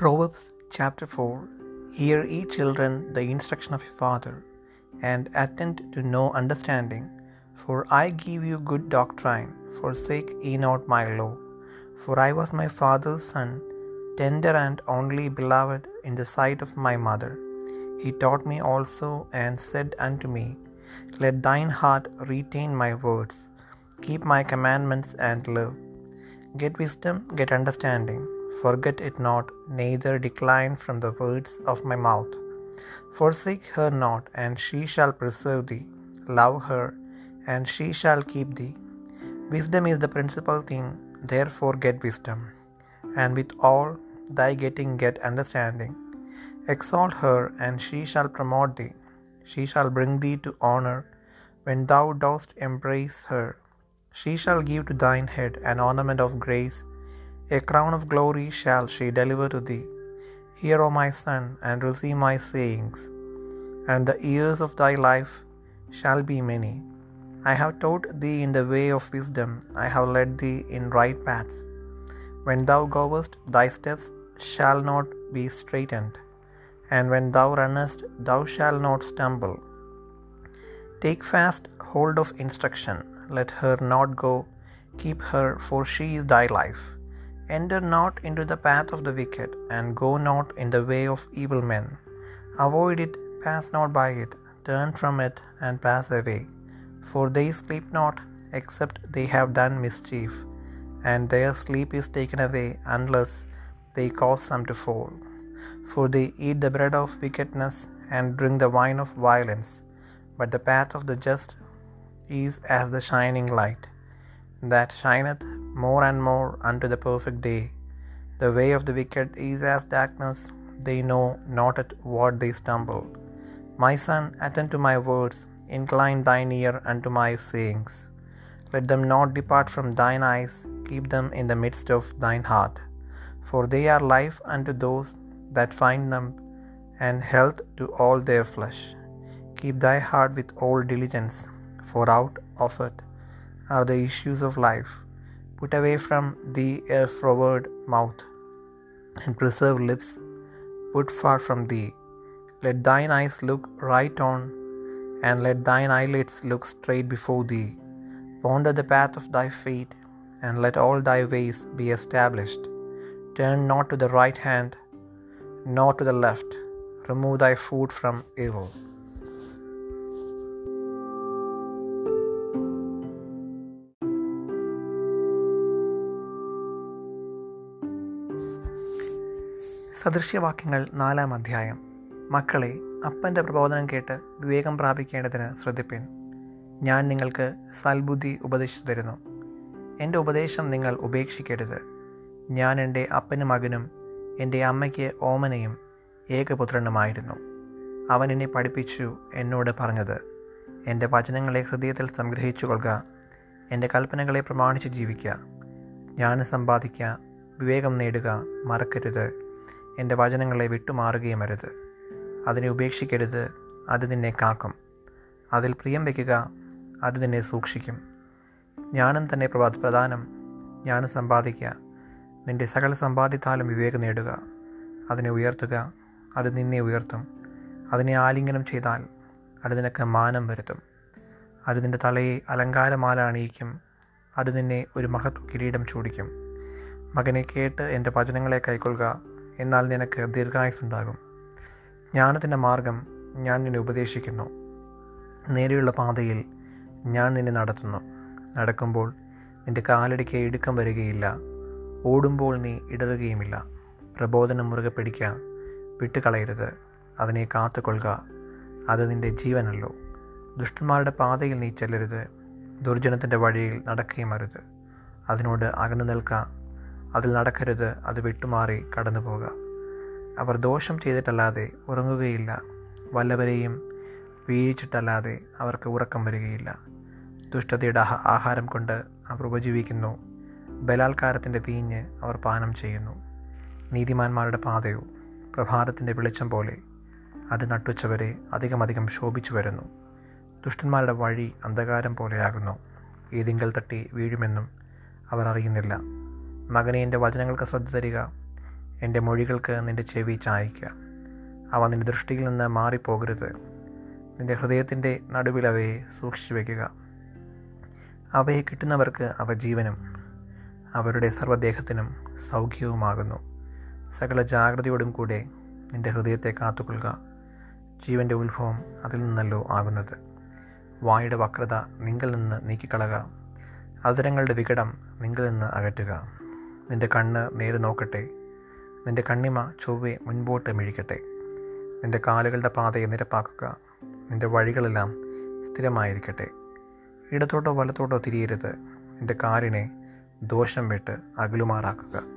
Proverbs chapter 4 Hear, ye children, the instruction of your father, and attend to know understanding. For I give you good doctrine, forsake ye not my law. For I was my father's son, tender and only beloved in the sight of my mother. He taught me also, and said unto me, Let thine heart retain my words, keep my commandments, and live. Get wisdom, get understanding. Forget it not, neither decline from the words of my mouth. Forsake her not, and she shall preserve thee. Love her, and she shall keep thee. Wisdom is the principal thing, therefore get wisdom. And with all thy getting get understanding. Exalt her, and she shall promote thee. She shall bring thee to honor when thou dost embrace her. She shall give to thine head an ornament of grace, a crown of glory shall she deliver to thee. Hear, O my son, and receive my sayings, and the years of thy life shall be many. I have taught thee in the way of wisdom, I have led thee in right paths. When thou goest, thy steps shall not be straitened, and when thou runnest, thou shalt not stumble. Take fast hold of instruction, let her not go, keep her, for she is thy life. Enter not into the path of the wicked, and go not in the way of evil men. Avoid it, pass not by it, turn from it, and pass away. For they sleep not, except they have done mischief, and their sleep is taken away, unless they cause some to fall. For they eat the bread of wickedness, and drink the wine of violence. But the path of the just is as the shining light, that shineth more and more unto the perfect day. The way of the wicked is as darkness, they know not at what they stumble. My son, attend to my words, incline thine ear unto my sayings. Let them not depart from thine eyes, keep them in the midst of thine heart. For they are life unto those that find them, and health to all their flesh. Keep thy heart with all diligence, for out of it are the issues of life. Put away from thee a froward mouth, and preserve lips put far from thee. Let thine eyes look right on, and let thine eyelids look straight before thee. Ponder the path of thy feet, and let all thy ways be established. Turn not to the right hand, nor to the left. Remove thy foot from evil. സദൃശ്യവാക്യങ്ങൾ നാലാം അധ്യായം. മക്കളെ അപ്പന്റെ പ്രബോധനം കേട്ട് വിവേകം പ്രാപിക്കേണ്ടതിന് ശ്രദ്ധിപ്പിൻ. ഞാൻ നിങ്ങൾക്ക് സൽബുദ്ധി ഉപദേശിച്ചു തരുന്നു. എന്റെ ഉപദേശം നിങ്ങൾ ഉപേക്ഷിക്കരുത്. ഞാൻ എന്റെ അപ്പനും മകനും എന്റെ അമ്മയ്ക്ക് ഓമനയും ഏകപുത്രനുമായിരുന്നു. അവൻ എന്നെ പഠിപ്പിച്ചു എന്നോട് പറഞ്ഞത് എന്റെ വചനങ്ങളെ ഹൃദയത്തിൽ സംഗ്രഹിച്ചു കൊള്ളുക എന്റെ കൽപ്പനകളെ പ്രമാണിച്ച് ജീവിക്കുക. ജ്ഞാനം സമ്പാദിക്കുക വിവേകം നേടുക മറക്കരുത്. എന്റെ വചനങ്ങളെ വിട്ടുമാറുകയും അരുത്. അതിനെ ഉപേക്ഷിക്കരുത് അത് നിന്നെ കാക്കും. അതിൽ പ്രിയം വയ്ക്കുക അത് നിന്നെ സൂക്ഷിക്കും. ജ്ഞാനം തന്നെ പ്രധാനം ജ്ഞാനം സമ്പാദിക്കുക. നിന്റെ സകല സമ്പാദിത്താലും വിവേകം നേടുക. അതിനെ ഉയർത്തുക അത് നിന്നെ ഉയർത്തും. അതിനെ ആലിംഗനം ചെയ്താൽ അത് നിനക്ക് മാനം വരുത്തും. അത് നിന്റെ തലയെ അലങ്കാരമാല അണിയിക്കും. അത് നിന്നെ ഒരു മഹത്വ കിരീടം ചൂടിക്കും. മകനെ കേട്ട് എന്റെ വചനങ്ങളെ കൈക്കൊള്ളുക എന്നാൽ നിനക്ക് ദീർഘായുസുണ്ടാകും ജ്ഞാനത്തിന്റെ മാർഗം ഞാൻ നിന്നെ ഉപദേശിക്കുന്നു. നേരെയുള്ള പാതയിൽ ഞാൻ നിന്നെ നടത്തുന്നു. നടക്കുമ്പോൾ നിന്റെ കാലടിക്ക് ഇടുക്കം വരികയില്ല. ഓടുമ്പോൾ നീ ഇടറുകയുമില്ല. പ്രബോധനം മുറുകെ പിടിക്കുക വിട്ടുകളയരുത്. അതിനെ കാത്തുകൊള്ളുക. അത് നിന്റെ ജീവനല്ലോ. ദുഷ്ടന്മാരുടെ പാതയിൽ നീ ചെല്ലരുത്. ദുർജനത്തിന്റെ വഴിയിൽ നടക്കുകയും അരുത്. അതിനോട് അകന്നു നിൽക്കുക അതിൽ നടക്കരുത് അത് വിട്ടുമാറി കടന്നു പോകുക അവർ ദോഷം ചെയ്തിട്ടല്ലാതെ ഉറങ്ങുകയില്ല. വല്ലവരെയും വീഴിച്ചിട്ടല്ലാതെ അവർക്ക് ഉറക്കം വരികയില്ല. ദുഷ്ടതയുടെ ആഹാരം കൊണ്ട് അവർ ഉപജീവിക്കുന്നു. ബലാത്കാരത്തിന്റെ വീഞ്ഞ് അവർ പാനം ചെയ്യുന്നു. നീതിമാന്മാരുടെ പാതയോ പ്രഭാതത്തിന്റെ വെളിച്ചം പോലെ അത് നട്ടുച്ചവരെ അധികമധികം ശോഭിച്ചു വരുന്നു. ദുഷ്ടന്മാരുടെ വഴി അന്ധകാരം പോലെയാകുന്നു. ഏതിങ്കൽ തട്ടി വീഴുമെന്നും അവർ അറിയുന്നില്ല. മകനെ എന്റെ വചനങ്ങൾക്ക് ശ്രദ്ധ തരിക. എന്റെ മൊഴികൾക്ക് നിന്റെ ചെവി ചായ്ക്കുക അവ നിന്റെ ദൃഷ്ടിയിൽ നിന്ന് മാറിപ്പോകരുത്. നിന്റെ ഹൃദയത്തിന്റെ നടുവിൽ അവയെ സൂക്ഷിച്ചു വയ്ക്കുക അവയെ കിട്ടുന്നവർക്ക് അവ ജീവനും അവരുടെ സർവദേഹത്തിനും സൗഖ്യവുമാകുന്നു. സകല ജാഗ്രതയോടും കൂടെ നിന്റെ ഹൃദയത്തെ കാത്തുകൊള്ളുക. ജീവന്റെ ഉത്ഭവം അതിൽ നിന്നല്ലോ ആകുന്നത്. വായുടെ വക്രത നിങ്ങളിൽ നിന്ന് നീക്കിക്കളക. അതിരങ്ങളുടെ വികടം നിങ്ങളിൽ നിന്ന് അകറ്റുക. നിന്റെ കണ്ണ് നേരെ നോക്കട്ടെ. നിന്റെ കണ്ണിമ ചൊവ്വെ മുൻപോട്ട് മിഴിക്കട്ടെ. നിന്റെ കാലുകളുടെ പാതയെ നിരപ്പാക്കുക. നിന്റെ വഴികളെല്ലാം സ്ഥിരമായിരിക്കട്ടെ. ഇടത്തോട്ടോ വലത്തോട്ടോ തിരിയരുത്. നിന്റെ കാലിനെ ദോഷം വിട്ട് അകലുമാറാക്കുക.